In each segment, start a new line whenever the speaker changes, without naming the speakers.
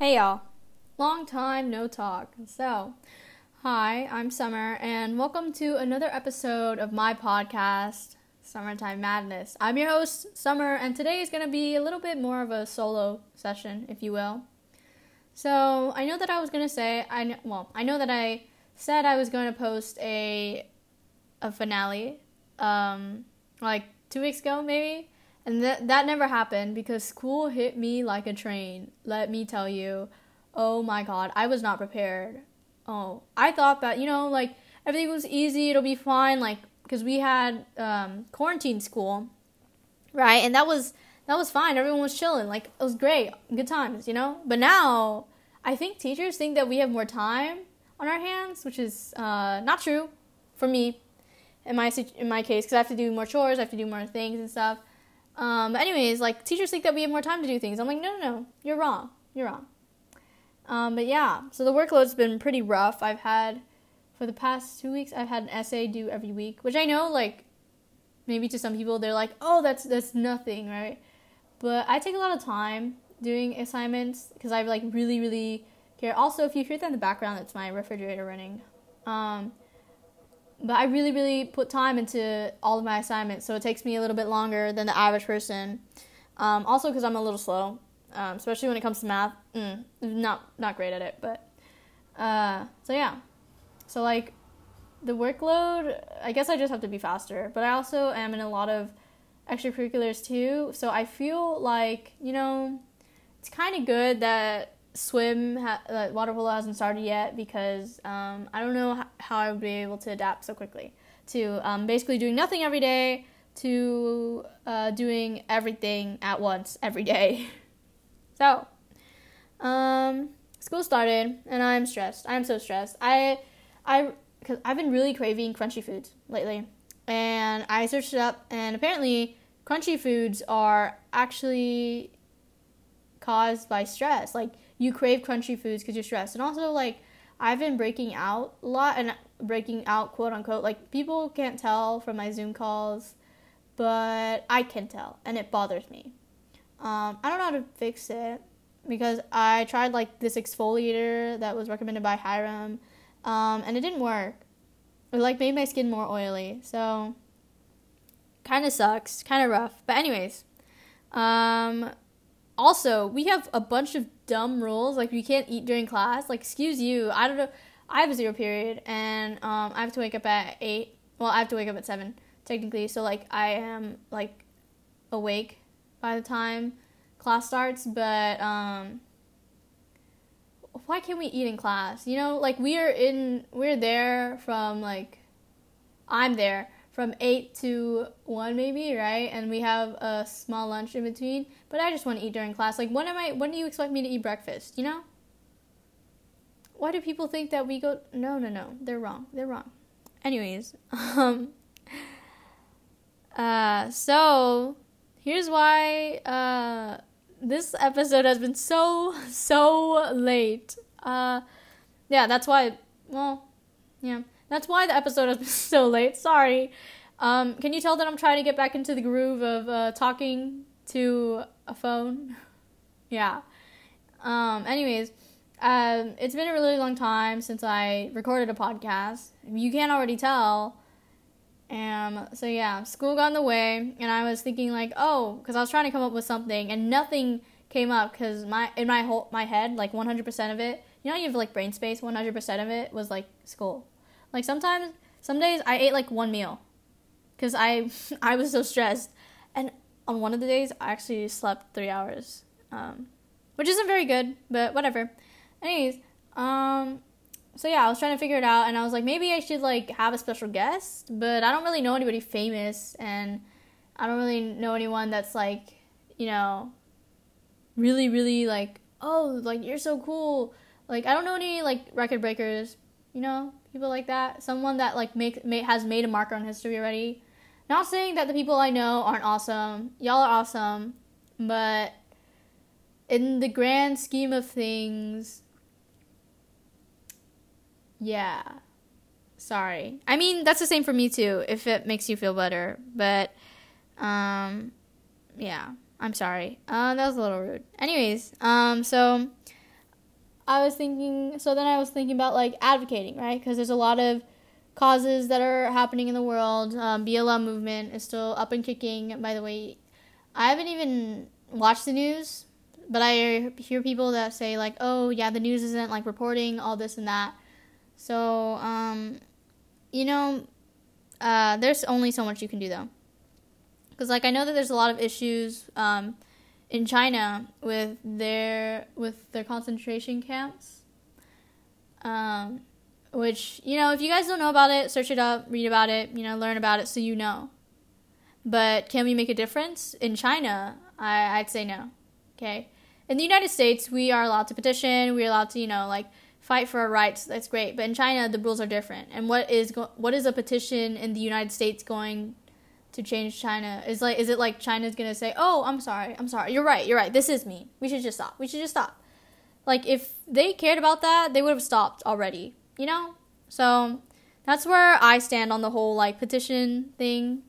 Hey y'all. Long time no talk. So, hi, I'm Summer, and welcome to another episode of my podcast, Summertime Madness. I'm your host, Summer, and today is going to be a little bit more of a solo session, if you will. So, I know that I was going to say, I know, well, I know that I said I was going to post a a finale um like 2 weeks ago maybe and that that never happened because school hit me like a train. Let me tell you. Oh my god, I was not prepared. Oh, I thought that, you know, like everything was easy, it'll be fine like cuz we had um quarantine school. Right? And that was that was fine. Everyone was chilling. Like it was great. Good times, you know? But now I think teachers think that we have more time on our hands, which is uh, not true for me in my in my case because I have to do more chores, I have to do more things and stuff. Um, but anyways, like teachers think that we have more time to do things. I'm like, no, no, no, you're wrong. You're wrong. Um, but yeah, so the workload's been pretty rough. I've had for the past two weeks, I've had an essay due every week, which I know, like, maybe to some people they're like, oh, that's that's nothing, right? But I take a lot of time doing assignments because I like really, really care. Also, if you hear that in the background, that's my refrigerator running. Um, but I really, really put time into all of my assignments, so it takes me a little bit longer than the average person. Um, also, because I'm a little slow, um, especially when it comes to math. Mm, not not great at it, but uh, so yeah. So like the workload, I guess I just have to be faster. But I also am in a lot of extracurriculars too, so I feel like you know it's kind of good that swim ha- uh, water polo hasn't started yet because um, I don't know how I would be able to adapt so quickly to um, basically doing nothing every day to uh, doing everything at once every day. so, um, school started and I'm stressed. I'm so stressed. I I cuz I've been really craving crunchy foods lately. And I searched it up and apparently crunchy foods are actually caused by stress. Like you crave crunchy foods because you're stressed. And also, like, I've been breaking out a lot and breaking out, quote unquote. Like, people can't tell from my Zoom calls, but I can tell, and it bothers me. Um, I don't know how to fix it because I tried, like, this exfoliator that was recommended by Hyram, um, and it didn't work. It, like, made my skin more oily. So, kind of sucks, kind of rough. But, anyways, um, also, we have a bunch of dumb rules. Like, we can't eat during class. Like, excuse you. I don't know. I have a zero period, and um, I have to wake up at 8. Well, I have to wake up at 7, technically. So, like, I am, like, awake by the time class starts. But, um, why can't we eat in class? You know, like, we are in, we're there from, like, I'm there from 8 to 1 maybe, right? And we have a small lunch in between. But I just want to eat during class. Like when am I when do you expect me to eat breakfast, you know? Why do people think that we go No, no, no. They're wrong. They're wrong. Anyways, um uh so here's why uh this episode has been so so late. Uh yeah, that's why well, yeah. That's why the episode has been so late. Sorry. Um, can you tell that I'm trying to get back into the groove of uh, talking to a phone? yeah. Um, anyways, um, it's been a really long time since I recorded a podcast. You can't already tell. Um, so yeah, school got in the way, and I was thinking like, oh, because I was trying to come up with something, and nothing came up because my in my whole my head, like 100% of it, you know, you have like brain space. 100% of it was like school. Like sometimes, some days I ate like one meal because I I was so stressed, and on one of the days I actually slept three hours, um, which isn't very good, but whatever. Anyways, um, so yeah, I was trying to figure it out, and I was like, maybe I should like have a special guest, but I don't really know anybody famous, and I don't really know anyone that's like, you know, really, really like, oh, like you're so cool. Like I don't know any like record breakers, you know, people like that. Someone that like make, make has made a marker on history already. Not saying that the people I know aren't awesome. Y'all are awesome, but in the grand scheme of things, yeah. Sorry. I mean, that's the same for me too, if it makes you feel better. But, um, yeah. I'm sorry. Uh, that was a little rude. Anyways, um, so I was thinking, so then I was thinking about like advocating, right? Because there's a lot of causes that are happening in the world. Um, BLM movement is still up and kicking. By the way, I haven't even watched the news, but I hear people that say like, "Oh, yeah, the news isn't like reporting all this and that." So, um, you know, uh, there's only so much you can do though, because like I know that there's a lot of issues. Um, in China with their with their concentration camps. Um, which you know, if you guys don't know about it, search it up, read about it, you know, learn about it so you know. But can we make a difference in China? I, I'd say no. Okay, in the United States, we are allowed to petition. We're allowed to, you know, like fight for our rights. That's great. But in China, the rules are different. And what is go- what is a petition in the United States going to change China? Is like is it like China's gonna say, "Oh, I'm sorry, I'm sorry. You're right. You're right. This is me. We should just stop. We should just stop." Like if they cared about that, they would have stopped already. You know. So that's where I stand on the whole like petition thing.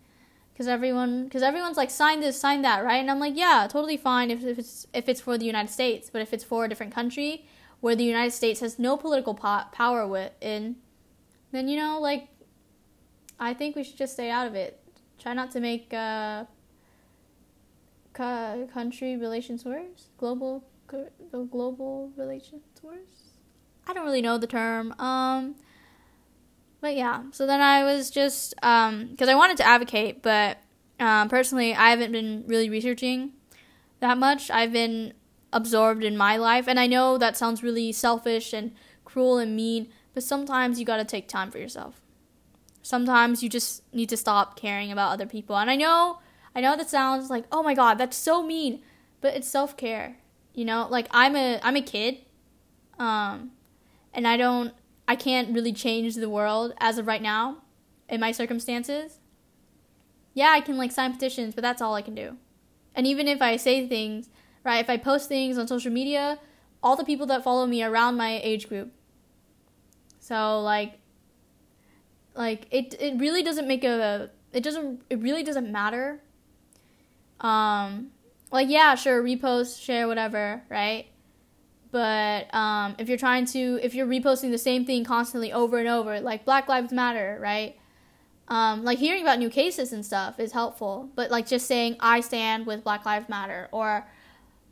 Because everyone, because everyone's like sign this, sign that, right? And I'm like, yeah, totally fine if, if it's if it's for the United States, but if it's for a different country where the United States has no political po- power with in, then you know, like, I think we should just stay out of it. Try not to make uh, country relations worse. Global, the global relations worse. I don't really know the term. Um, but yeah. So then I was just um, because I wanted to advocate, but um, personally, I haven't been really researching that much. I've been absorbed in my life, and I know that sounds really selfish and cruel and mean, but sometimes you gotta take time for yourself sometimes you just need to stop caring about other people. And I know, I know that sounds like, oh my god, that's so mean, but it's self care. You know, like I'm a I'm a kid, um, and I don't I can't really change the world as of right now, in my circumstances. Yeah, I can like sign petitions, but that's all I can do. And even if I say things, right, if I post things on social media, all the people that follow me around my age group. So like like it it really doesn't make a it doesn't it really doesn't matter. Um like yeah, sure, repost, share whatever, right? But um if you're trying to if you're reposting the same thing constantly over and over, like Black Lives Matter, right? Um, like hearing about new cases and stuff is helpful, but like just saying I stand with Black Lives Matter or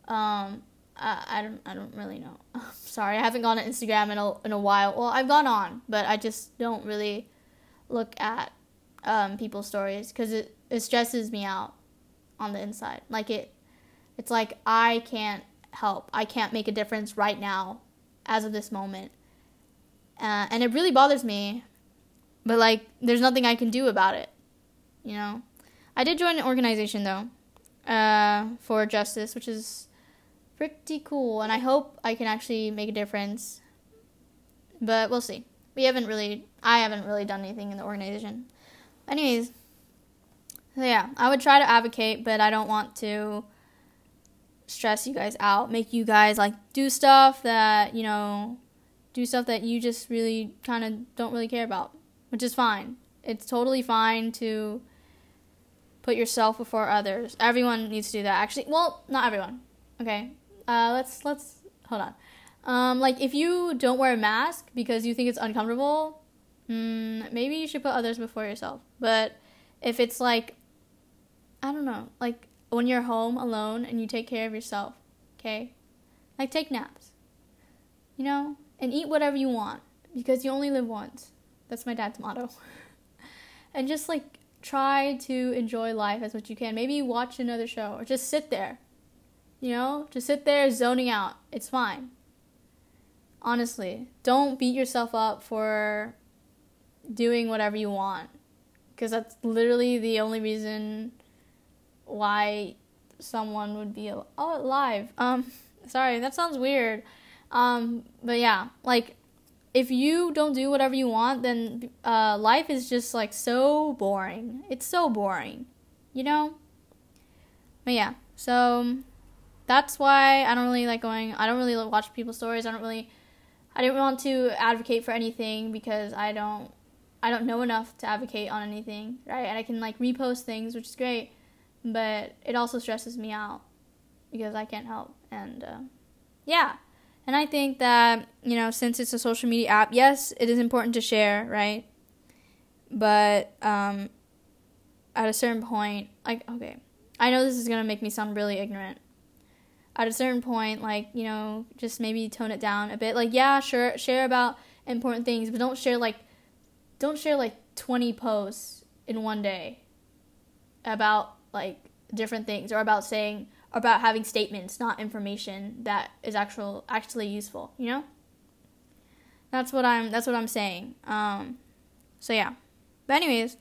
um, I, I don't I don't really know. Sorry, I haven't gone on Instagram in a in a while. Well, I've gone on, but I just don't really look at um, people's stories because it, it stresses me out on the inside. Like it, it's like I can't help. I can't make a difference right now, as of this moment, uh, and it really bothers me. But like, there's nothing I can do about it. You know, I did join an organization though, uh, for justice, which is pretty cool, and I hope I can actually make a difference. But we'll see we haven't really I haven't really done anything in the organization. Anyways, so yeah, I would try to advocate, but I don't want to stress you guys out, make you guys like do stuff that, you know, do stuff that you just really kind of don't really care about, which is fine. It's totally fine to put yourself before others. Everyone needs to do that. Actually, well, not everyone. Okay. Uh, let's let's hold on. Um, like if you don't wear a mask because you think it's uncomfortable, mm, maybe you should put others before yourself. But if it's like, I don't know, like when you're home alone and you take care of yourself, okay? Like take naps, you know, and eat whatever you want because you only live once. That's my dad's motto. and just like try to enjoy life as much as you can. Maybe watch another show or just sit there. You know, just sit there zoning out. It's fine. Honestly, don't beat yourself up for doing whatever you want because that's literally the only reason why someone would be oh, alive. Um sorry, that sounds weird. Um but yeah, like if you don't do whatever you want, then uh, life is just like so boring. It's so boring, you know? But yeah, so that's why I don't really like going, I don't really watch people's stories. I don't really I didn't want to advocate for anything because I don't I don't know enough to advocate on anything, right? And I can like repost things, which is great, but it also stresses me out because I can't help. And uh, yeah, And I think that, you know, since it's a social media app, yes, it is important to share, right? But um, at a certain point, like, okay, I know this is to make me sound really ignorant. At a certain point, like, you know, just maybe tone it down a bit. Like, yeah, sure, share about important things, but don't share, like, don't share, like, 20 posts in one day about, like, different things or about saying, about having statements, not information that is actual actually useful. You know. That's what I'm. That's what I'm saying. Um, so yeah. But anyways,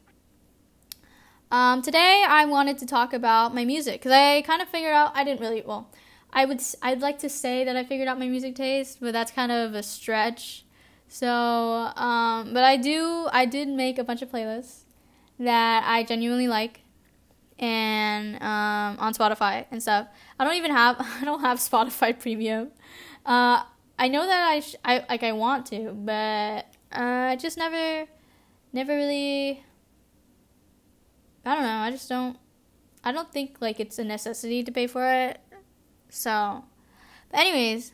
um, today I wanted to talk about my music because I kind of figured out I didn't really well. I would I'd like to say that I figured out my music taste, but that's kind of a stretch. So, um, but I do I did make a bunch of playlists that I genuinely like and um, on Spotify and stuff. I don't even have I don't have Spotify Premium. Uh, I know that I, sh- I like I want to, but uh, I just never never really. I don't know. I just don't. I don't think like it's a necessity to pay for it. So, but anyways,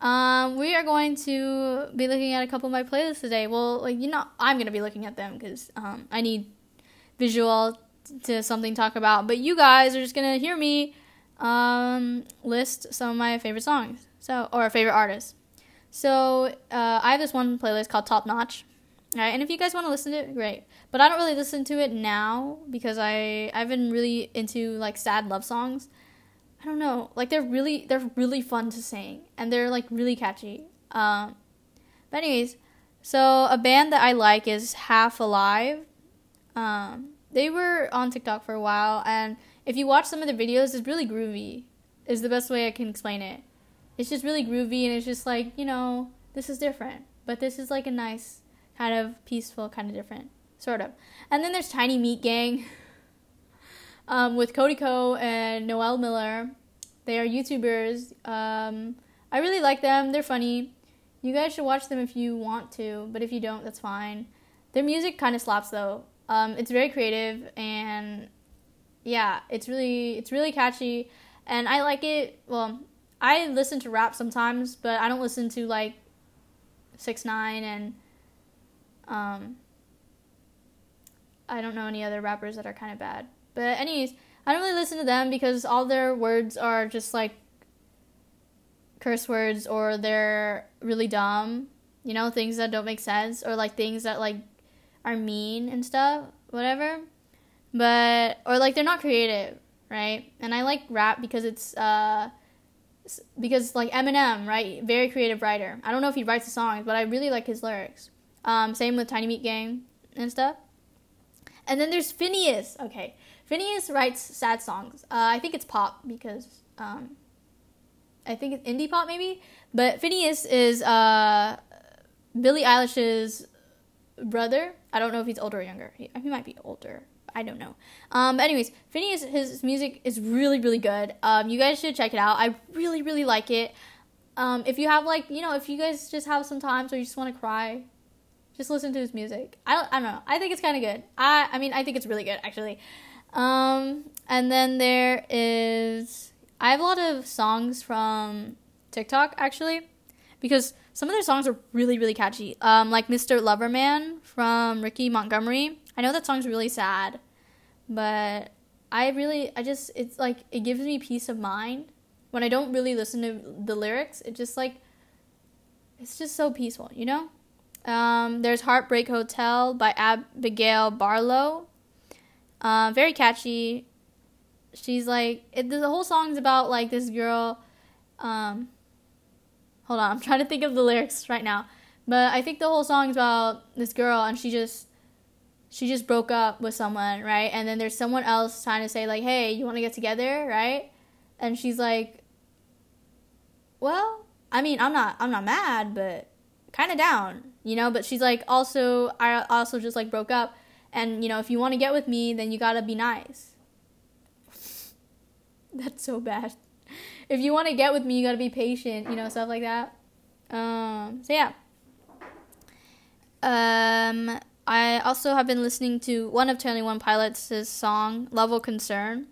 um, we are going to be looking at a couple of my playlists today. Well, like you know, I'm gonna be looking at them because um, I need visual to something to talk about. But you guys are just gonna hear me um, list some of my favorite songs, so or favorite artists. So uh, I have this one playlist called Top Notch. All right, and if you guys want to listen to it, great. But I don't really listen to it now because I I've been really into like sad love songs. I don't know, like they're really they're really fun to sing and they're like really catchy. Um, but anyways, so a band that I like is Half Alive. Um, they were on TikTok for a while, and if you watch some of the videos, it's really groovy. Is the best way I can explain it. It's just really groovy, and it's just like you know, this is different, but this is like a nice kind of peaceful, kind of different, sort of. And then there's Tiny Meat Gang um, with Cody Ko and Noel Miller. They are YouTubers. Um, I really like them. They're funny. You guys should watch them if you want to, but if you don't, that's fine. Their music kind of slaps though. Um, it's very creative and yeah, it's really it's really catchy, and I like it. Well, I listen to rap sometimes, but I don't listen to like six nine and um, I don't know any other rappers that are kind of bad. But anyways, I don't really listen to them because all their words are just like curse words or they're really dumb, you know, things that don't make sense or like things that like are mean and stuff, whatever. But or like they're not creative, right? And I like rap because it's uh because like Eminem, right? Very creative writer. I don't know if he writes the songs, but I really like his lyrics. Um, same with Tiny Meat Gang and stuff. And then there's Finneas. Okay, Finneas writes sad songs. Uh, I think it's pop because um, I think it's indie pop maybe. But Finneas is uh, Billie Eilish's brother. I don't know if he's older or younger. He, he might be older. I don't know. Um, but anyways, Finneas, his music is really, really good. Um, you guys should check it out. I really, really like it. Um, if you have like, you know, if you guys just have some time, so you just want to cry, just listen to his music. I don't, I don't know. I think it's kind of good. I, I mean, I think it's really good actually. Um, and then there is, I have a lot of songs from TikTok actually, because some of their songs are really, really catchy. Um, like Mr. Loverman from Ricky Montgomery. I know that song's really sad, but I really, I just, it's like, it gives me peace of mind. When I don't really listen to the lyrics, it just like, it's just so peaceful, you know? Um, there's Heartbreak Hotel by Abigail Barlow. Uh, very catchy. She's like, it, the whole song's about like this girl. Um, hold on, I'm trying to think of the lyrics right now. But I think the whole song's about this girl and she just she just broke up with someone, right? And then there's someone else trying to say like, "Hey, you want to get together?" right? And she's like, "Well, I mean, I'm not I'm not mad, but kind of down, you know, but she's like also I also just like broke up and you know, if you want to get with me, then you got to be nice. That's so bad. If you want to get with me, you got to be patient, you know, stuff like that. Um, so yeah. Um, I also have been listening to one of 21 Pilots' song, Level Concern.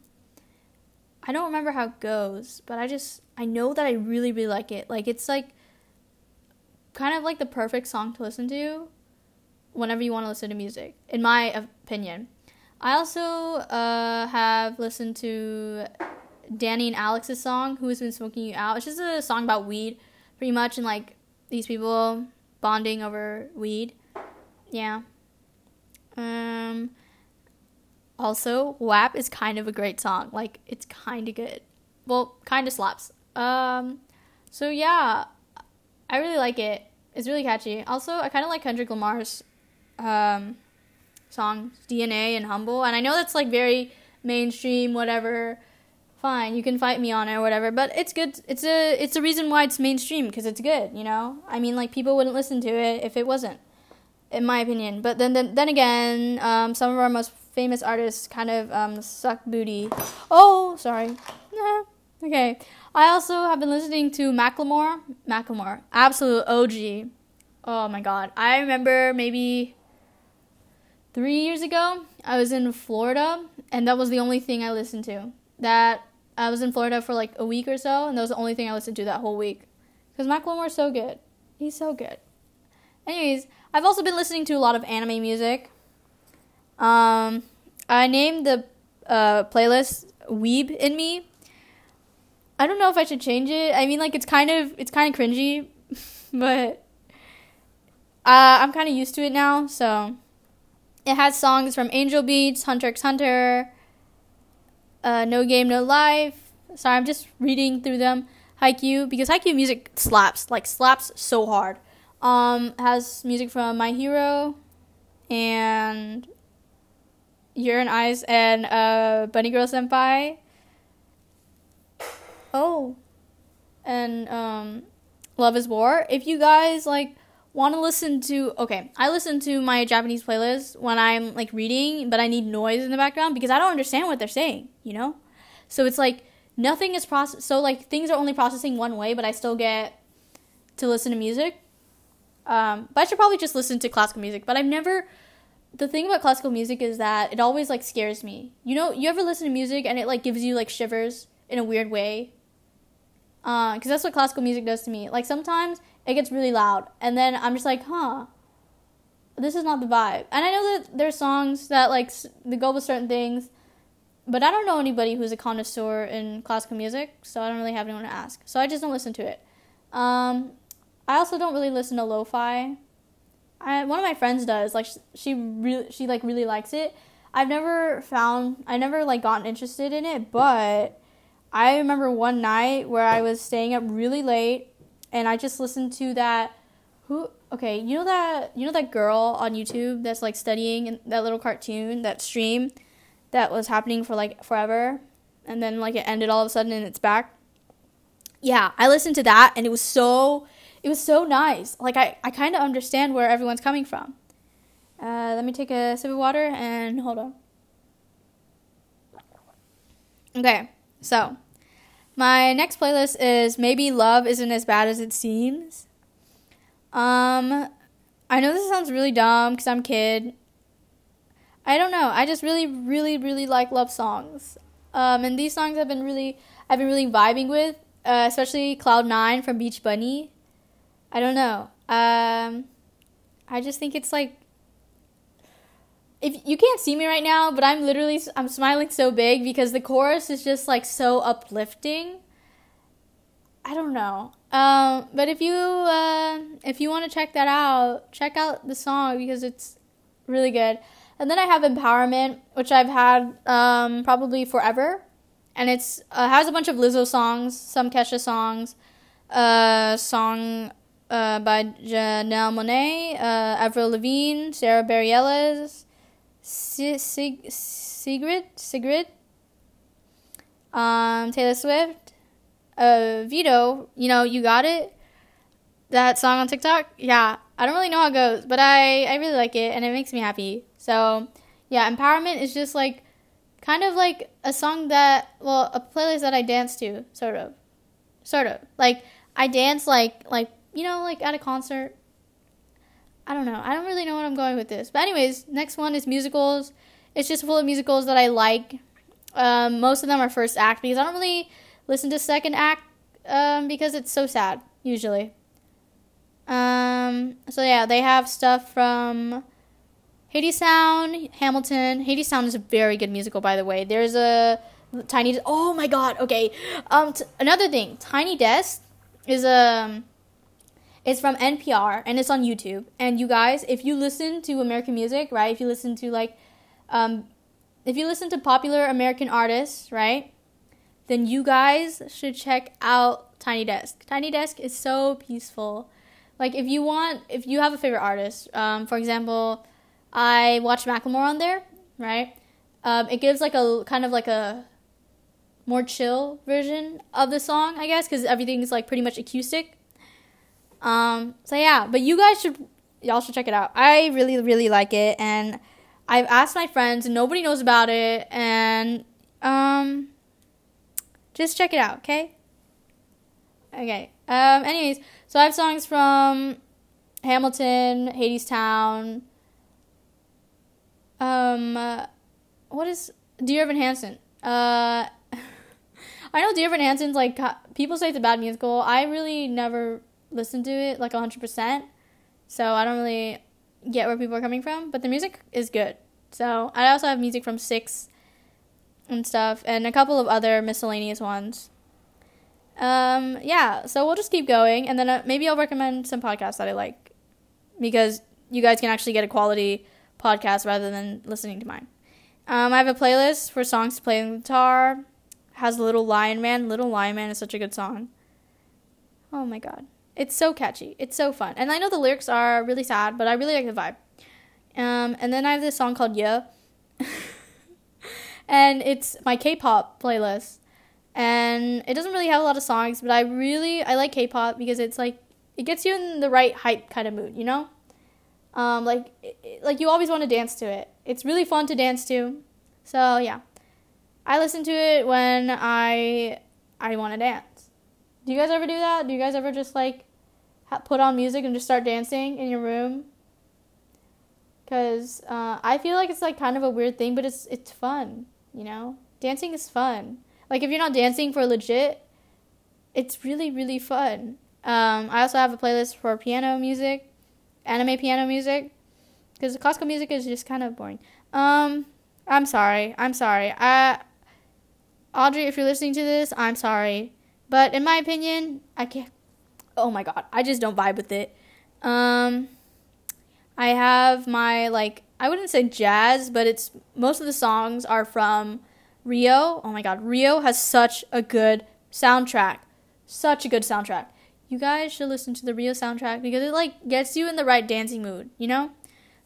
I don't remember how it goes, but I just, I know that I really, really like it. Like, it's like kind of like the perfect song to listen to whenever you want to listen to music, in my opinion. I also uh, have listened to Danny and Alex's song, Who Has Been Smoking You Out. It's just a song about weed, pretty much, and like these people bonding over weed. Yeah. Um, also, WAP is kind of a great song. Like, it's kind of good. Well, kind of slaps. Um, so yeah, I really like it. It's really catchy. Also, I kind of like Kendrick Lamar's um, songs, DNA and Humble. And I know that's like very mainstream, whatever. Fine, you can fight me on it or whatever, but it's good. It's a it's a reason why it's mainstream because it's good. You know, I mean, like people wouldn't listen to it if it wasn't, in my opinion. But then then, then again, um, some of our most famous artists kind of um, suck booty. Oh, sorry. Okay. I also have been listening to Macklemore. Macklemore, absolute OG. Oh my god. I remember maybe three years ago, I was in Florida, and that was the only thing I listened to. That I was in Florida for like a week or so, and that was the only thing I listened to that whole week. Because Macklemore's so good. He's so good. Anyways, I've also been listening to a lot of anime music. Um, I named the uh, playlist "Weeb in Me." I don't know if I should change it. I mean, like it's kind of it's kind of cringy, but uh, I'm kind of used to it now. So it has songs from Angel Beats, Hunter x Hunter, uh, No Game No Life. Sorry, I'm just reading through them. Haikyuu because Haikyuu music slaps like slaps so hard. Um, has music from My Hero and and Eyes and uh, Bunny Girl Senpai. Oh, and um, Love is War. If you guys like want to listen to okay i listen to my japanese playlist when i'm like reading but i need noise in the background because i don't understand what they're saying you know? So it's like nothing is processed so like things are only processing one way but i still get to listen to music. Um, but i should probably just listen to classical music but i've never the thing about classical music is that it always like scares me. You know you ever listen to music and it like gives you like shivers in a weird way? Because uh, that's what classical music does to me. Like sometimes it gets really loud. And then I'm just like, huh, this is not the vibe. And I know that there's songs that like they go with certain things, but I don't know anybody who's a connoisseur in classical music, so I don't really have anyone to ask. So I just don't listen to it. Um, I also don't really listen to lo-fi. I, one of my friends does. Like she really, she like really likes it. I've never found, I never like gotten interested in it, but I remember one night where I was staying up really late and I just listened to that. Who? Okay, you know that you know that girl on YouTube that's like studying that little cartoon that stream that was happening for like forever, and then like it ended all of a sudden and it's back. Yeah, I listened to that and it was so it was so nice. Like I I kind of understand where everyone's coming from. Uh, let me take a sip of water and hold on. Okay, so my next playlist is Maybe Love Isn't As Bad As It Seems. Um, I know this sounds really dumb because I'm kid. I don't know. I just really, really, really like love songs. Um, and these songs I've been really, I've been really vibing with, uh, especially Cloud Nine from Beach Bunny. I don't know. Um, I just think it's like if you can't see me right now, but I'm literally I'm smiling so big because the chorus is just like so uplifting. I don't know. Um, but if you uh, if you want to check that out, check out the song because it's really good. And then I have Empowerment, which I've had um, probably forever, and it's uh, has a bunch of Lizzo songs, some Kesha songs, uh, song uh, by Janelle Monáe, uh, Avril Lavigne, Sara Bareilles, Sig- Sigrid, Sigrid, um, Taylor Swift, uh, Vedo. You know, you got it. That song on TikTok. Yeah, I don't really know how it goes, but I I really like it and it makes me happy. So yeah, empowerment is just like kind of like a song that well a playlist that I dance to, sort of, sort of like I dance like like you know like at a concert I don't know. I don't really know what I'm going with this. But anyways, next one is musicals. It's just full of musicals that I like. Um, most of them are first act because I don't really listen to second act um, because it's so sad usually. Um, so yeah, they have stuff from Hadestown, Hamilton. Hadestown is a very good musical, by the way. There's a Tiny. Oh my God. Okay. Um, t- another thing. Tiny Desk is a. It's from NPR and it's on YouTube. And you guys, if you listen to American music, right? If you listen to like, um, if you listen to popular American artists, right? Then you guys should check out Tiny Desk. Tiny Desk is so peaceful. Like if you want, if you have a favorite artist, um, for example, I watch Macklemore on there, right? Um, it gives like a kind of like a more chill version of the song, I guess, because everything's like pretty much acoustic. Um, so yeah, but you guys should y'all should check it out. I really really like it, and I've asked my friends, and nobody knows about it, and um, just check it out, okay? Okay. Um. Anyways, so I have songs from Hamilton, Hadestown. Um, uh, what is Dear Evan Hansen? Uh, I know Dear Evan Hansen's like people say it's a bad musical. I really never listened to it like 100%. So I don't really get where people are coming from, but the music is good. So I also have music from Six and stuff, and a couple of other miscellaneous ones. Um, yeah, so we'll just keep going, and then uh, maybe I'll recommend some podcasts that I like because you guys can actually get a quality podcast rather than listening to mine. Um, I have a playlist for songs to play on the guitar. Has Little Lion Man. Little Lion Man is such a good song. Oh my god. It's so catchy. It's so fun. And I know the lyrics are really sad, but I really like the vibe. Um, and then I have this song called Yeah. and it's my K-pop playlist. And it doesn't really have a lot of songs, but I really I like K-pop because it's like it gets you in the right hype kind of mood, you know? Um, like like you always want to dance to it. It's really fun to dance to. So, yeah. I listen to it when I I want to dance. Do you guys ever do that? Do you guys ever just like put on music and just start dancing in your room? Cause uh, I feel like it's like kind of a weird thing, but it's it's fun. You know, dancing is fun. Like if you're not dancing for legit, it's really really fun. Um, I also have a playlist for piano music, anime piano music, because classical music is just kind of boring. Um, I'm sorry. I'm sorry. I Audrey, if you're listening to this, I'm sorry. But in my opinion, I can't. Oh my god, I just don't vibe with it. Um, I have my like I wouldn't say jazz, but it's most of the songs are from Rio. Oh my god, Rio has such a good soundtrack. Such a good soundtrack. You guys should listen to the Rio soundtrack because it like gets you in the right dancing mood, you know?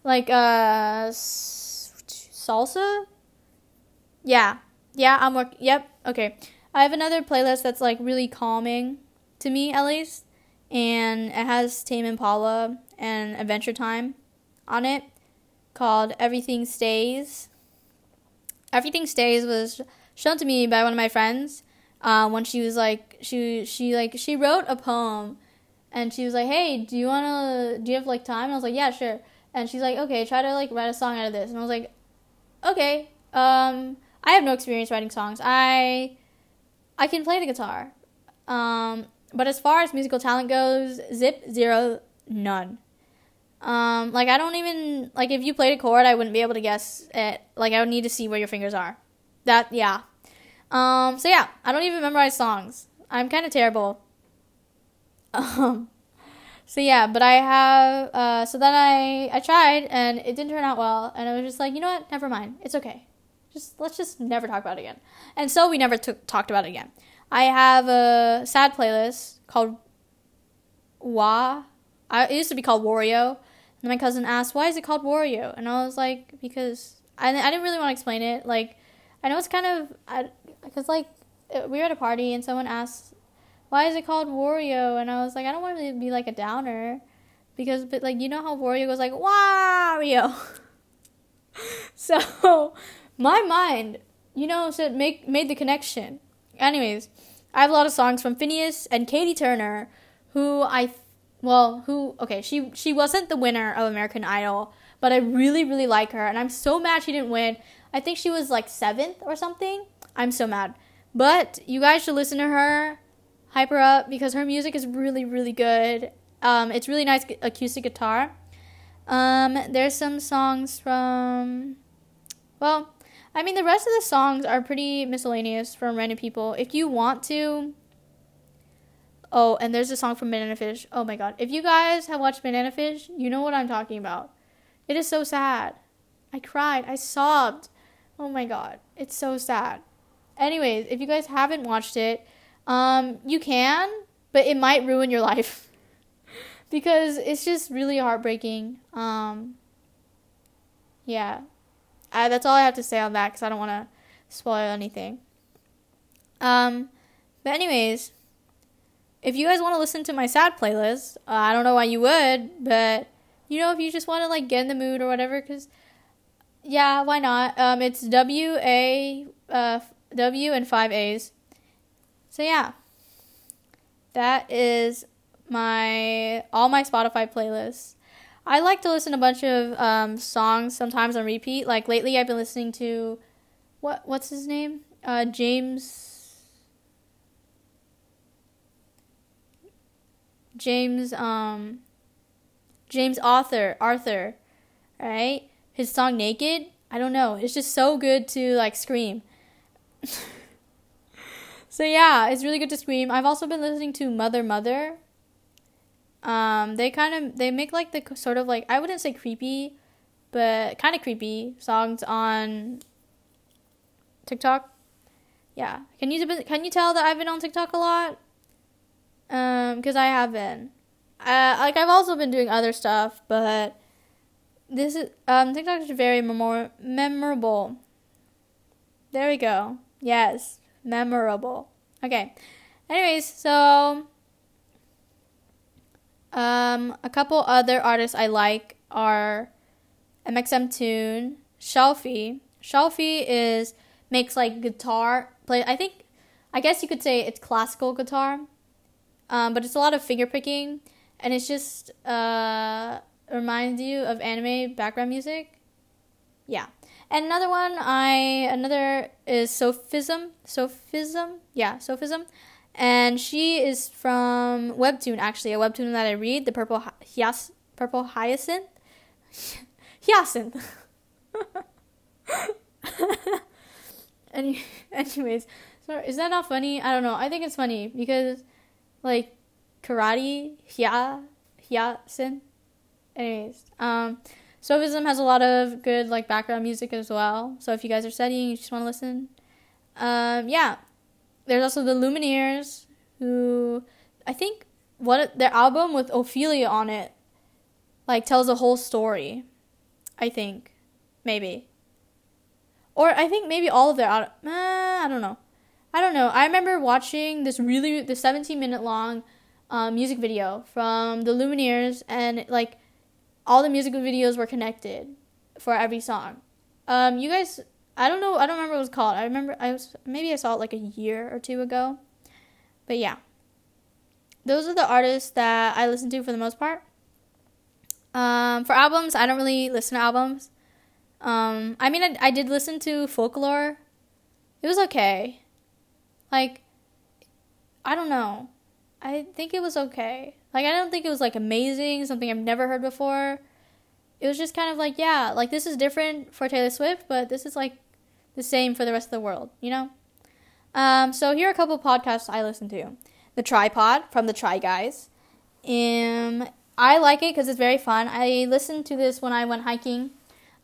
Like uh salsa? Yeah, yeah, I'm working. Yep. Okay. I have another playlist that's like really calming to me, at least, and it has Tame Impala and Adventure Time on it, called Everything Stays. Everything Stays was shown to me by one of my friends uh, when she was like she she like she wrote a poem and she was like hey do you want to do you have like time and i was like yeah sure and she's like okay try to like write a song out of this and i was like okay um I have no experience writing songs. I I can play the guitar. Um, but as far as musical talent goes, zip zero none. Um, like I don't even like if you played a chord, I wouldn't be able to guess it. Like I would need to see where your fingers are. That yeah. Um, so yeah, I don't even memorize songs. I'm kind of terrible. Um, so yeah, but I have. Uh, so then I I tried and it didn't turn out well, and I was just like, you know what? Never mind. It's okay. Just let's just never talk about it again. And so we never t- talked about it again. I have a sad playlist called Wa. I, it used to be called Wario. And my cousin asked, "Why is it called Wario?" And I was like, "Because I, I didn't really want to explain it. Like, I know it's kind of because like uh, we were at a party and someone asked, "Why is it called Wario?" And I was like, "I don't want to be like a downer." Because, but like, you know how Wario goes like, Wario! so, my mind, you know, said make made the connection. Anyways, I have a lot of songs from Finneas and Catie Turner, who I, well, who okay, she she wasn't the winner of American Idol, but I really really like her, and I'm so mad she didn't win. I think she was like seventh or something. I'm so mad. But you guys should listen to her, hype her up because her music is really really good, Um, it's really nice acoustic guitar. Um, there's some songs from, well, I mean, the rest of the songs are pretty miscellaneous from random people. If you want to, oh, and there's a song from Banana Fish. Oh my god. If you guys have watched Banana Fish, you know what I'm talking about. It is so sad. I cried. I sobbed. Oh my god. It's so sad. Anyways, if you guys haven't watched it, um, you can, but it might ruin your life. because it's just really heartbreaking. Um, yeah. I, that's all I have to say on that because I don't want to spoil anything. Um, but anyways, if you guys want to listen to my sad playlist, uh, I don't know why you would, but you know, if you just want to like get in the mood or whatever, because yeah, why not? Um, it's W A uh, W and five A's. So yeah, that is my all my Spotify playlists. I like to listen to a bunch of um, songs sometimes on repeat. Like lately, I've been listening to what what's his name? Uh, James. James um. James Arthur Arthur, right? His song "Naked." I don't know. It's just so good to like scream. so yeah, it's really good to scream. I've also been listening to Mother Mother um, they kind of they make like the sort of like I wouldn't say creepy, but kind of creepy songs on TikTok. Yeah, can you can you tell that I've been on TikTok a lot? Um, because I have been. Uh, like I've also been doing other stuff, but this is um TikTok is very memor- memorable. There we go. Yes, memorable. Okay. Anyways, so um, a couple other artists I like are MXMtoon, Shelfie. Shelfie is makes like guitar play. I think, I guess you could say it's classical guitar, um, but it's a lot of finger picking, and it's just uh, reminds you of anime background music. Yeah, and another one I another is Sophism. Sophism, yeah, Sophism and she is from Webtoon actually, a webtoon that I read, the Purple Hyas Purple Hyacinth. Hyacinth. Any, anyways, so is that not funny? I don't know. I think it's funny because, like, karate, hya, hyacinth. Anyways, um, Sophism has a lot of good like background music as well. So if you guys are studying, you just want to listen. Um, yeah, there's also the Lumineers, who I think what their album with Ophelia on it, like tells a whole story. I think, maybe. Or I think maybe all of their. Uh, I don't know. I don't know. I remember watching this really the 17 minute long um, music video from the Lumineers, and like all the music videos were connected for every song. Um, you guys I don't know. I don't remember what it was called. I remember I was maybe I saw it like a year or two ago. But yeah. Those are the artists that I listen to for the most part. Um, for albums, I don't really listen to albums. Um, I mean, I, I did listen to Folklore. It was okay. Like, I don't know. I think it was okay. Like, I don't think it was like amazing, something I've never heard before. It was just kind of like, yeah, like this is different for Taylor Swift, but this is like the same for the rest of the world, you know? Um, so here are a couple podcasts I listen to. The Tripod from the Try Guys. Um, I like it because it's very fun. I listened to this when I went hiking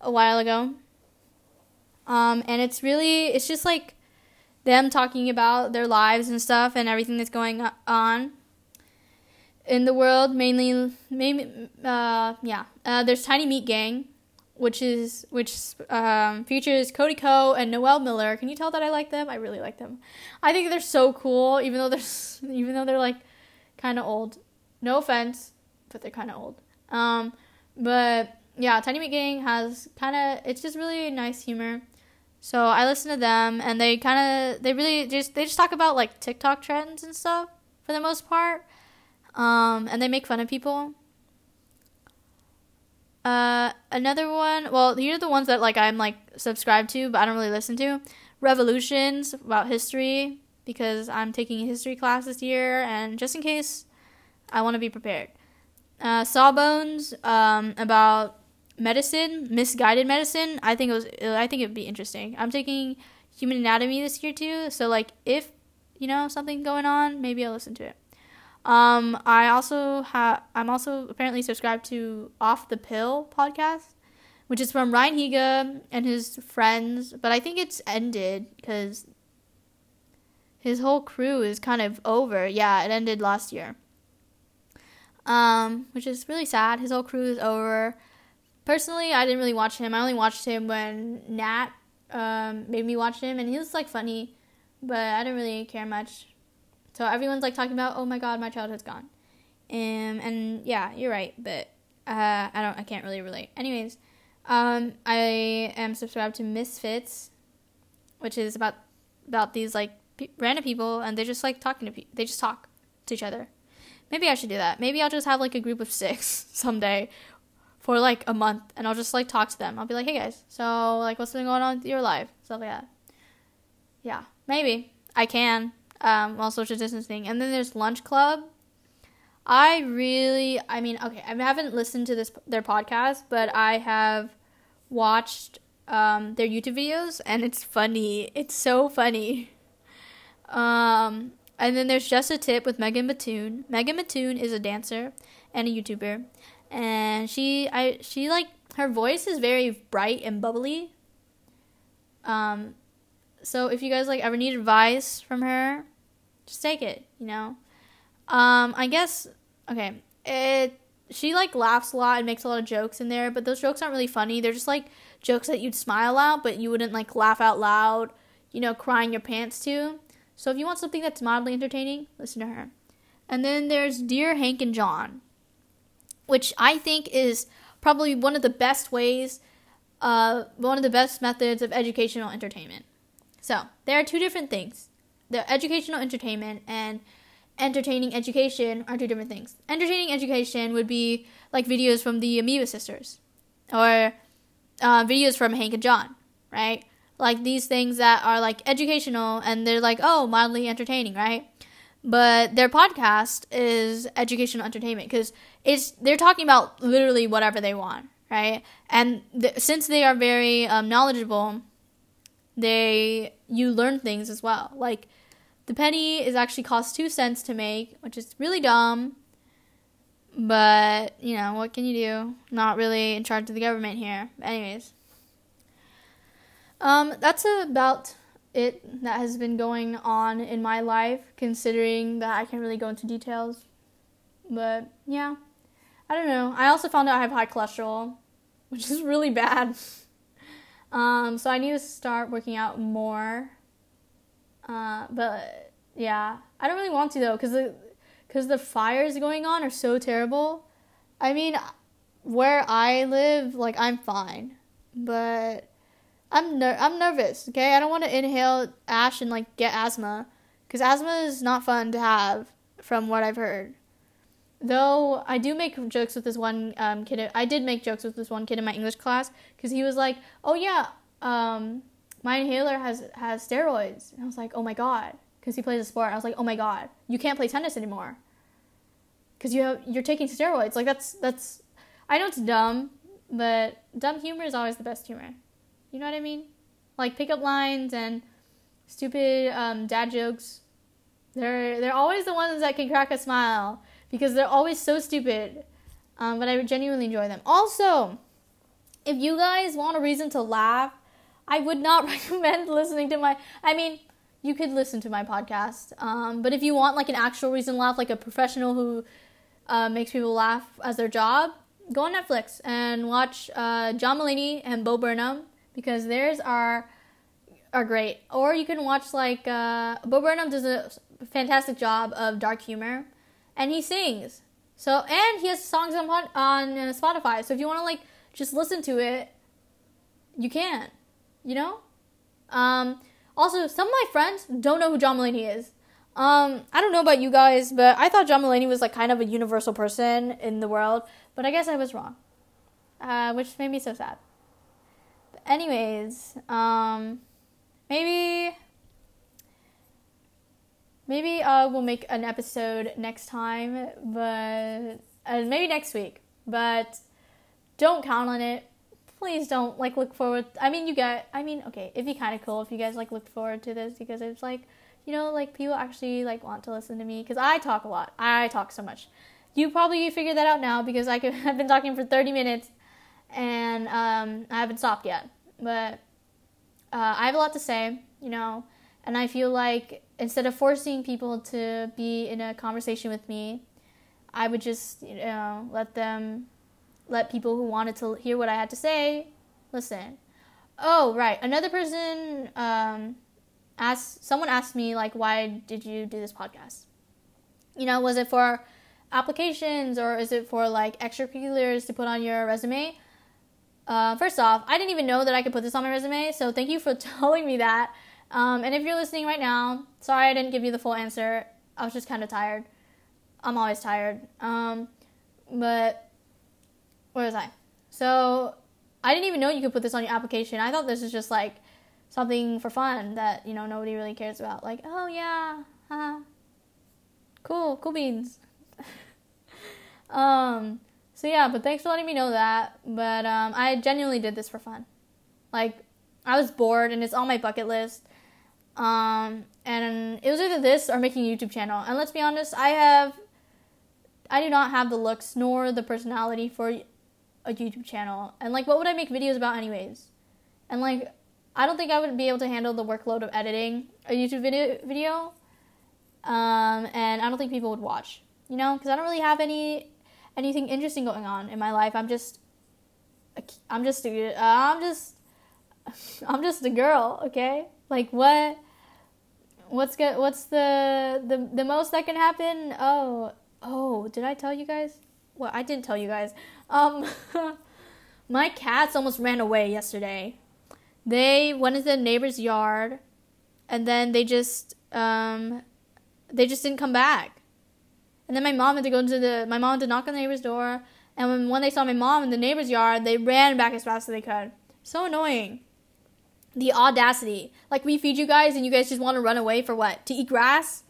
a while ago. Um, and it's really, it's just like them talking about their lives and stuff and everything that's going on in the world. Mainly, maybe, uh, yeah. Uh, there's Tiny Meat Gang, which is which um, features Cody Ko and Noel Miller. Can you tell that I like them? I really like them. I think they're so cool, even though they're even though they're like kind of old. No offense, but they're kind of old. Um, but yeah, Tiny Meat Gang has kind of it's just really nice humor. So I listen to them, and they kind of they really just they just talk about like TikTok trends and stuff for the most part. Um, and they make fun of people uh, another one. Well, these are the ones that like I'm like subscribed to, but I don't really listen to. Revolutions about history because I'm taking a history class this year, and just in case, I want to be prepared. uh, Sawbones um, about medicine, misguided medicine. I think it was. I think it'd be interesting. I'm taking human anatomy this year too, so like if you know something going on, maybe I'll listen to it. Um, I also have. I'm also apparently subscribed to Off the Pill podcast, which is from Ryan Higa and his friends. But I think it's ended because his whole crew is kind of over. Yeah, it ended last year. Um, which is really sad. His whole crew is over. Personally, I didn't really watch him. I only watched him when Nat um, made me watch him, and he was like funny, but I didn't really care much. So everyone's like talking about, oh my god, my childhood's gone. Um, and yeah, you're right, but uh, I don't, I can't really relate. Anyways, um, I am subscribed to Misfits, which is about about these like pe- random people, and they're just like talking to people. They just talk to each other. Maybe I should do that. Maybe I'll just have like a group of six someday for like a month, and I'll just like talk to them. I'll be like, hey guys, so like what's been going on with your life, stuff like that. Yeah, maybe I can um, while social distancing. And then there's Lunch Club. I really, I mean, okay, I haven't listened to this their podcast, but I have watched um, their YouTube videos, and it's funny. It's so funny. Um, and then there's just a tip with Megan Batoon. Megan Batoon is a dancer and a YouTuber, and she, I, she like her voice is very bright and bubbly. Um, so if you guys like ever need advice from her, just take it, you know. Um, I guess okay. It she like laughs a lot and makes a lot of jokes in there, but those jokes aren't really funny. They're just like jokes that you'd smile at, but you wouldn't like laugh out loud, you know, crying your pants to. So if you want something that's mildly entertaining, listen to her. And then there's Dear Hank and John, which I think is probably one of the best ways, uh, one of the best methods of educational entertainment. So there are two different things the educational entertainment and entertaining education are two different things. Entertaining education would be like videos from the Amoeba Sisters or uh, videos from Hank and John, right? Like these things that are like educational and they're like, oh, mildly entertaining, right? But their podcast is educational entertainment because it's they're talking about literally whatever they want, right? And th- since they are very um, knowledgeable, they you learn things as well. Like the penny is actually cost two cents to make, which is really dumb. But, you know, what can you do? Not really in charge of the government here. Anyways. Um, that's about it that has been going on in my life, considering that I can't really go into details. But, yeah. I don't know. I also found out I have high cholesterol, which is really bad. um, so I need to start working out more uh, but yeah, I don't really want to though, because the because the fires going on are so terrible. I mean, where I live, like I'm fine, but I'm ner- I'm nervous. Okay, I don't want to inhale ash and like get asthma, because asthma is not fun to have, from what I've heard. Though I do make jokes with this one um, kid. I did make jokes with this one kid in my English class because he was like, "Oh yeah, um, my inhaler has has steroids. And I was like, oh my god, because he plays a sport. I was like, oh my god, you can't play tennis anymore because you have you're taking steroids. Like that's that's I know it's dumb, but dumb humor is always the best humor. You know what I mean? Like pickup lines and stupid um, dad jokes. They're they're always the ones that can crack a smile because they're always so stupid. Um, but I genuinely enjoy them. Also, if you guys want a reason to laugh I would not recommend listening to my. I mean, you could listen to my podcast, um, but if you want like an actual reason to laugh, like a professional who uh, makes people laugh as their job, go on Netflix and watch uh, John Mulaney and Bo Burnham because theirs are are great. Or you can watch like uh, Bo Burnham does a fantastic job of dark humor, and he sings. So and he has songs on on uh, Spotify. So if you want to like just listen to it, you can you know? Um, also, some of my friends don't know who John Mulaney is. Um, I don't know about you guys, but I thought John Mulaney was like kind of a universal person in the world, but I guess I was wrong. Uh, which made me so sad. But anyways, um, maybe maybe uh, we'll make an episode next time, but and maybe next week. But don't count on it. Please don't like look forward. I mean, you get. I mean, okay, it'd be kind of cool if you guys like looked forward to this because it's like, you know, like people actually like want to listen to me because I talk a lot. I talk so much. You probably figured that out now because I could, I've been talking for 30 minutes and um, I haven't stopped yet. But uh, I have a lot to say, you know, and I feel like instead of forcing people to be in a conversation with me, I would just, you know, let them, let people who wanted to hear what I had to say, listen. Oh, right. Another person um, asked, someone asked me, like, why did you do this podcast? You know, was it for applications or is it for like extracurriculars to put on your resume? Uh, first off, I didn't even know that I could put this on my resume, so thank you for telling me that. Um, and if you're listening right now, sorry I didn't give you the full answer. I was just kind of tired. I'm always tired. Um, but where was I? So I didn't even know you could put this on your application. I thought this was just like something for fun that you know nobody really cares about. Like, oh yeah, haha, cool, cool beans. um, so yeah, but thanks for letting me know that. But um, I genuinely did this for fun. Like, I was bored, and it's on my bucket list. Um, and it was either this or making a YouTube channel. And let's be honest, I have, I do not have the looks nor the personality for a YouTube channel. And like, what would I make videos about anyways? And like, I don't think I would be able to handle the workload of editing a YouTube video. Video. Um, and I don't think people would watch. You know, because I don't really have any anything interesting going on in my life. I'm just, I'm just, I'm just, I'm just a girl. Okay, like what? What's good? What's the the the most that can happen? Oh, oh, did I tell you guys? Well, I didn't tell you guys. Um, my cats almost ran away yesterday. They went into the neighbor's yard, and then they just um, they just didn't come back. And then my mom had to go into the my mom had to knock on the neighbor's door, and when when they saw my mom in the neighbor's yard, they ran back as fast as they could. So annoying. The audacity. Like we feed you guys and you guys just want to run away for what? To eat grass?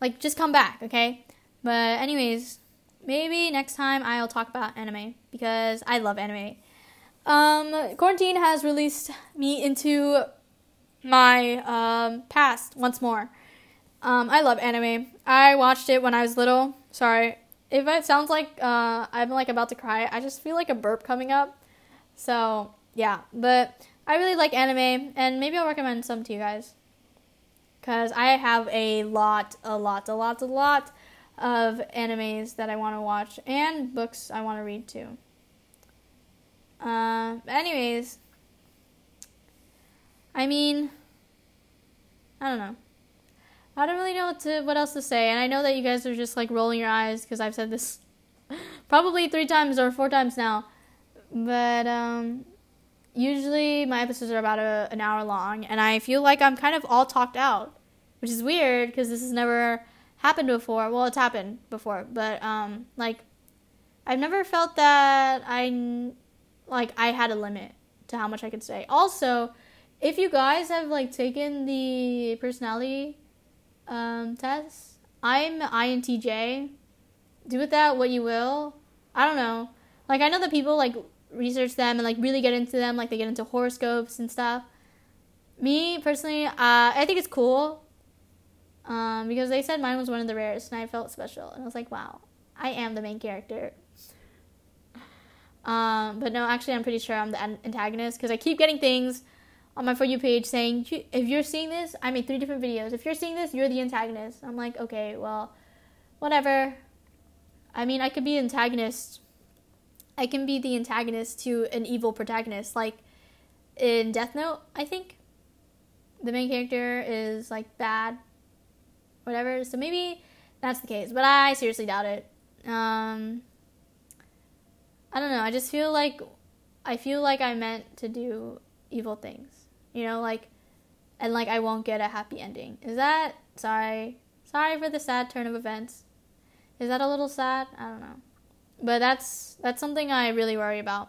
Like just come back, okay? But anyways, maybe next time I'll talk about anime because I love anime. Um, quarantine has released me into my um, past once more. Um, I love anime. I watched it when I was little. Sorry if it sounds like uh, I'm like about to cry. I just feel like a burp coming up. So yeah, but I really like anime, and maybe I'll recommend some to you guys. Cause I have a lot, a lot, a lot, a lot of animes that I want to watch and books I want to read too. Uh, anyways, I mean, I don't know. I don't really know what to what else to say, and I know that you guys are just like rolling your eyes because I've said this probably three times or four times now. But um, usually my episodes are about a, an hour long, and I feel like I'm kind of all talked out, which is weird because this has never happened before. Well, it's happened before, but um, like I've never felt that I like I had a limit to how much I could say. Also, if you guys have like taken the personality um, tests. I'm INTJ. Do with that what you will. I don't know. Like I know that people like research them and like really get into them. Like they get into horoscopes and stuff. Me personally, uh, I think it's cool. Um, because they said mine was one of the rarest, and I felt special, and I was like, wow, I am the main character. Um, but no, actually, I'm pretty sure I'm the antagonist because I keep getting things on my For You page saying, if you're seeing this, I made three different videos. If you're seeing this, you're the antagonist. I'm like, okay, well, whatever. I mean, I could be the antagonist. I can be the antagonist to an evil protagonist. Like in Death Note, I think the main character is like bad, whatever. So maybe that's the case, but I seriously doubt it. Um, I don't know. I just feel like I feel like I meant to do evil things you know, like, and like I won't get a happy ending. Is that sorry? Sorry for the sad turn of events. Is that a little sad? I don't know. But that's that's something I really worry about.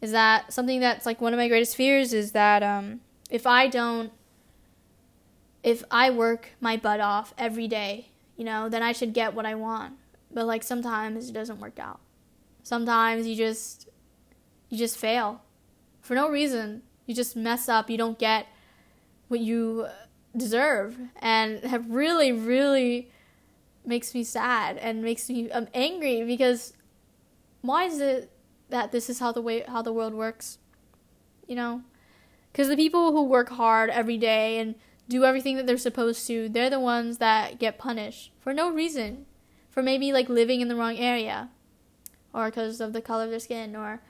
Is that something that's like one of my greatest fears is that um, if I don't if I work my butt off every day, you know, then I should get what I want. but like sometimes it doesn't work out. Sometimes you just you just fail for no reason. You just mess up. You don't get what you deserve, and have really, really makes me sad and makes me um, angry because why is it that this is how the way how the world works? You know, because the people who work hard every day and do everything that they're supposed to, they're the ones that get punished for no reason, for maybe like living in the wrong area, or because of the color of their skin, or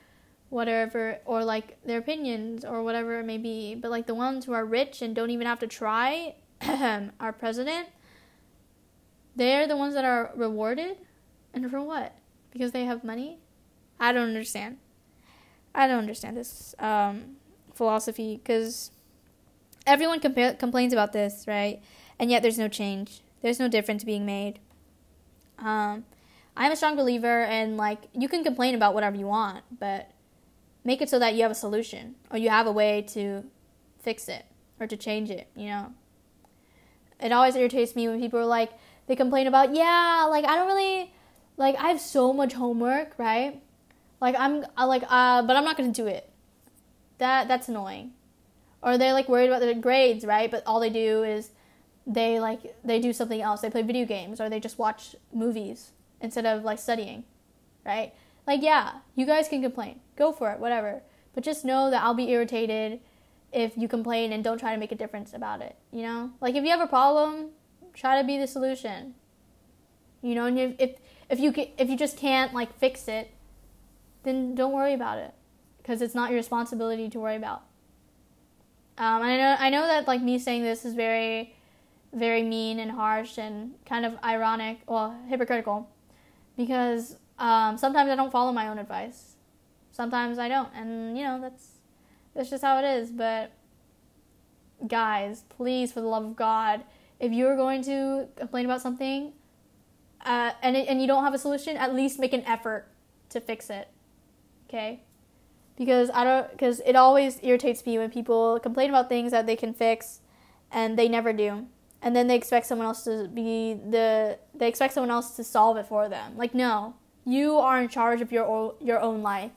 whatever, or like their opinions, or whatever it may be. But like the ones who are rich and don't even have to try, our president, they're the ones that are rewarded, and for what? Because they have money? I don't understand. I don't understand this um, philosophy because everyone compa- complains about this, right? And yet there's no change. There's no difference being made. Um, I'm a strong believer in like you can complain about whatever you want, but make it so that you have a solution or you have a way to fix it or to change it. You know, it always irritates me when people are like they complain about yeah, like I don't really like I have so much homework, right? Like I'm I like uh, but I'm not gonna do it. That that's annoying or they're like worried about their grades, right? But all they do is they like they do something else. They play video games or they just watch movies instead of like studying, right? Like yeah, you guys can complain. Go for it, whatever. But just know that I'll be irritated if you complain and don't try to make a difference about it, you know? Like if you have a problem, try to be the solution. You know, and if if, if you if you just can't like fix it, then don't worry about it because it's not your responsibility to worry about. Um, I know I know that like me saying this is very, very mean and harsh and kind of ironic, well, hypocritical, because um, sometimes I don't follow my own advice. Sometimes I don't, and you know that's that's just how it is. But guys, please, for the love of God, if you're going to complain about something, uh, and it, and you don't have a solution, at least make an effort to fix it. Okay because I don't because it always irritates me when people complain about things that they can fix and they never do. And then they expect someone else to be the they expect someone else to solve it for them. Like no, you are in charge of your your own life.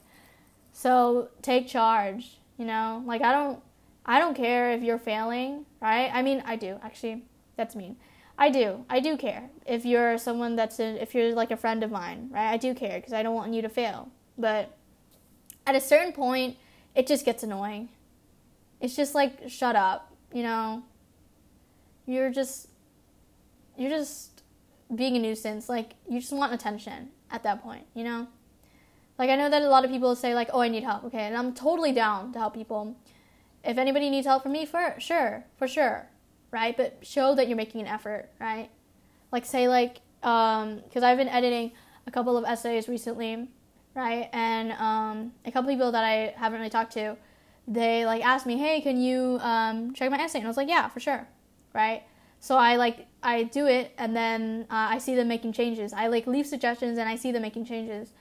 So take charge, you know? Like I don't I don't care if you're failing, right? I mean, I do. Actually, that's mean. I do. I do care. If you're someone that's if you're like a friend of mine, right? I do care because I don't want you to fail. But at a certain point, it just gets annoying. It's just like, shut up, you know? You're just, you're just being a nuisance. Like, you just want attention at that point, you know? Like, I know that a lot of people say, like, oh, I need help, okay? And I'm totally down to help people. If anybody needs help from me, for sure, for sure, right? But show that you're making an effort, right? Like, say, like, um, because I've been editing a couple of essays recently right? And um, a couple people that I haven't really talked to, they like asked me, "Hey, can you um, check my essay?" And I was like, "Yeah, for sure," right? So I like I do it, and then uh, I see them making changes. I like leave suggestions, and I see them making changes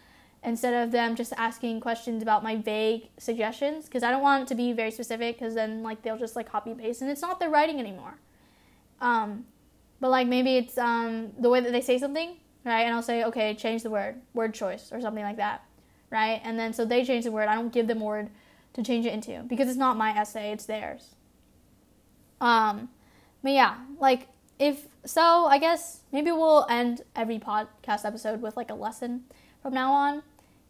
instead of them just asking questions about my vague suggestions because I don't want it to be very specific because then like they'll just like copy paste and it's not their writing anymore. Um, but like maybe it's um, the way that they say something right? And I'll say, okay, change the word, word choice, or something like that, right? And then so they change the word. I don't give them word to change it into because it's not my essay, it's theirs. Um, but yeah, like if so, I guess maybe we'll end every podcast episode with like a lesson from now on.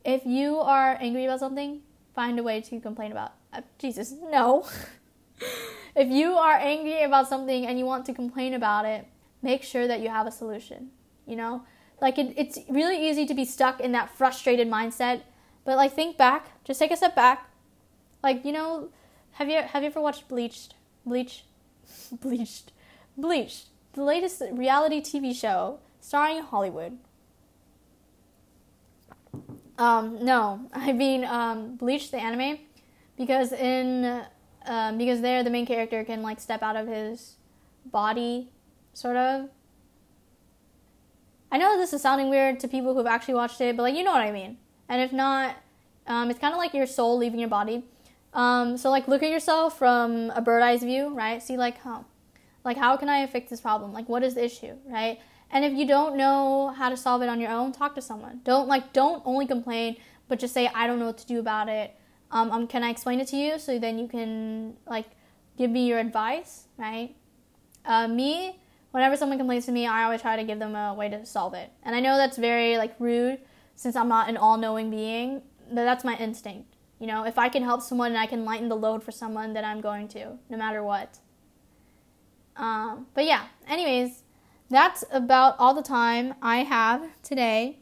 If you are angry about something, find a way to complain about. Uh, Jesus, no. if you are angry about something and you want to complain about it, make sure that you have a solution. You know, like it, it's really easy to be stuck in that frustrated mindset. But like think back, just take a step back. Like you know, have you have you ever watched Bleached? Bleach, Bleached, Bleached, the latest reality TV show starring Hollywood. Um, no, I mean um, Bleach the anime, because in um, because there the main character can like step out of his body, sort of, I know this is sounding weird to people who've actually watched it, but like you know what I mean. And if not, um, it's kind of like your soul leaving your body. Um, so like look at yourself from a bird eye's view, right? See like how, like how can I fix this problem? Like what is the issue, right? And if you don't know how to solve it on your own, talk to someone. Don't like don't only complain, but just say I don't know what to do about it. Um, um can I explain it to you so then you can like give me your advice, right? Uh, me, whenever someone complains to me, I always try to give them a way to solve it. And I know that's very like rude since I'm not an all-knowing being. But that's my instinct. You know, if I can help someone and I can lighten the load for someone, then I'm going to, no matter what. Um, but yeah, anyways, that's about all the time I have today.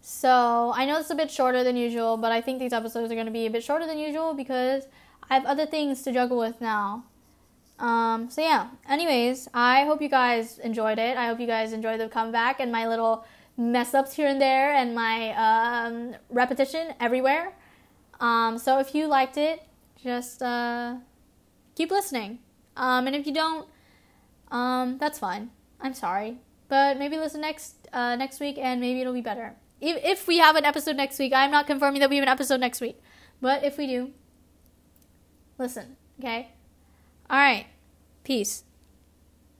So I know it's a bit shorter than usual, but I think these episodes are going to be a bit shorter than usual because I have other things to juggle with now. Um, so yeah. Anyways, I hope you guys enjoyed it. I hope you guys enjoyed the comeback and my little mess ups here and there and my um, repetition everywhere. Um, so if you liked it, just uh, keep listening. Um, and if you don't, um, that's fine. I'm sorry, but maybe listen next uh, next week, and maybe it'll be better. If, if we have an episode next week, I'm not confirming that we have an episode next week, but if we do, listen. Okay. All right. Peace.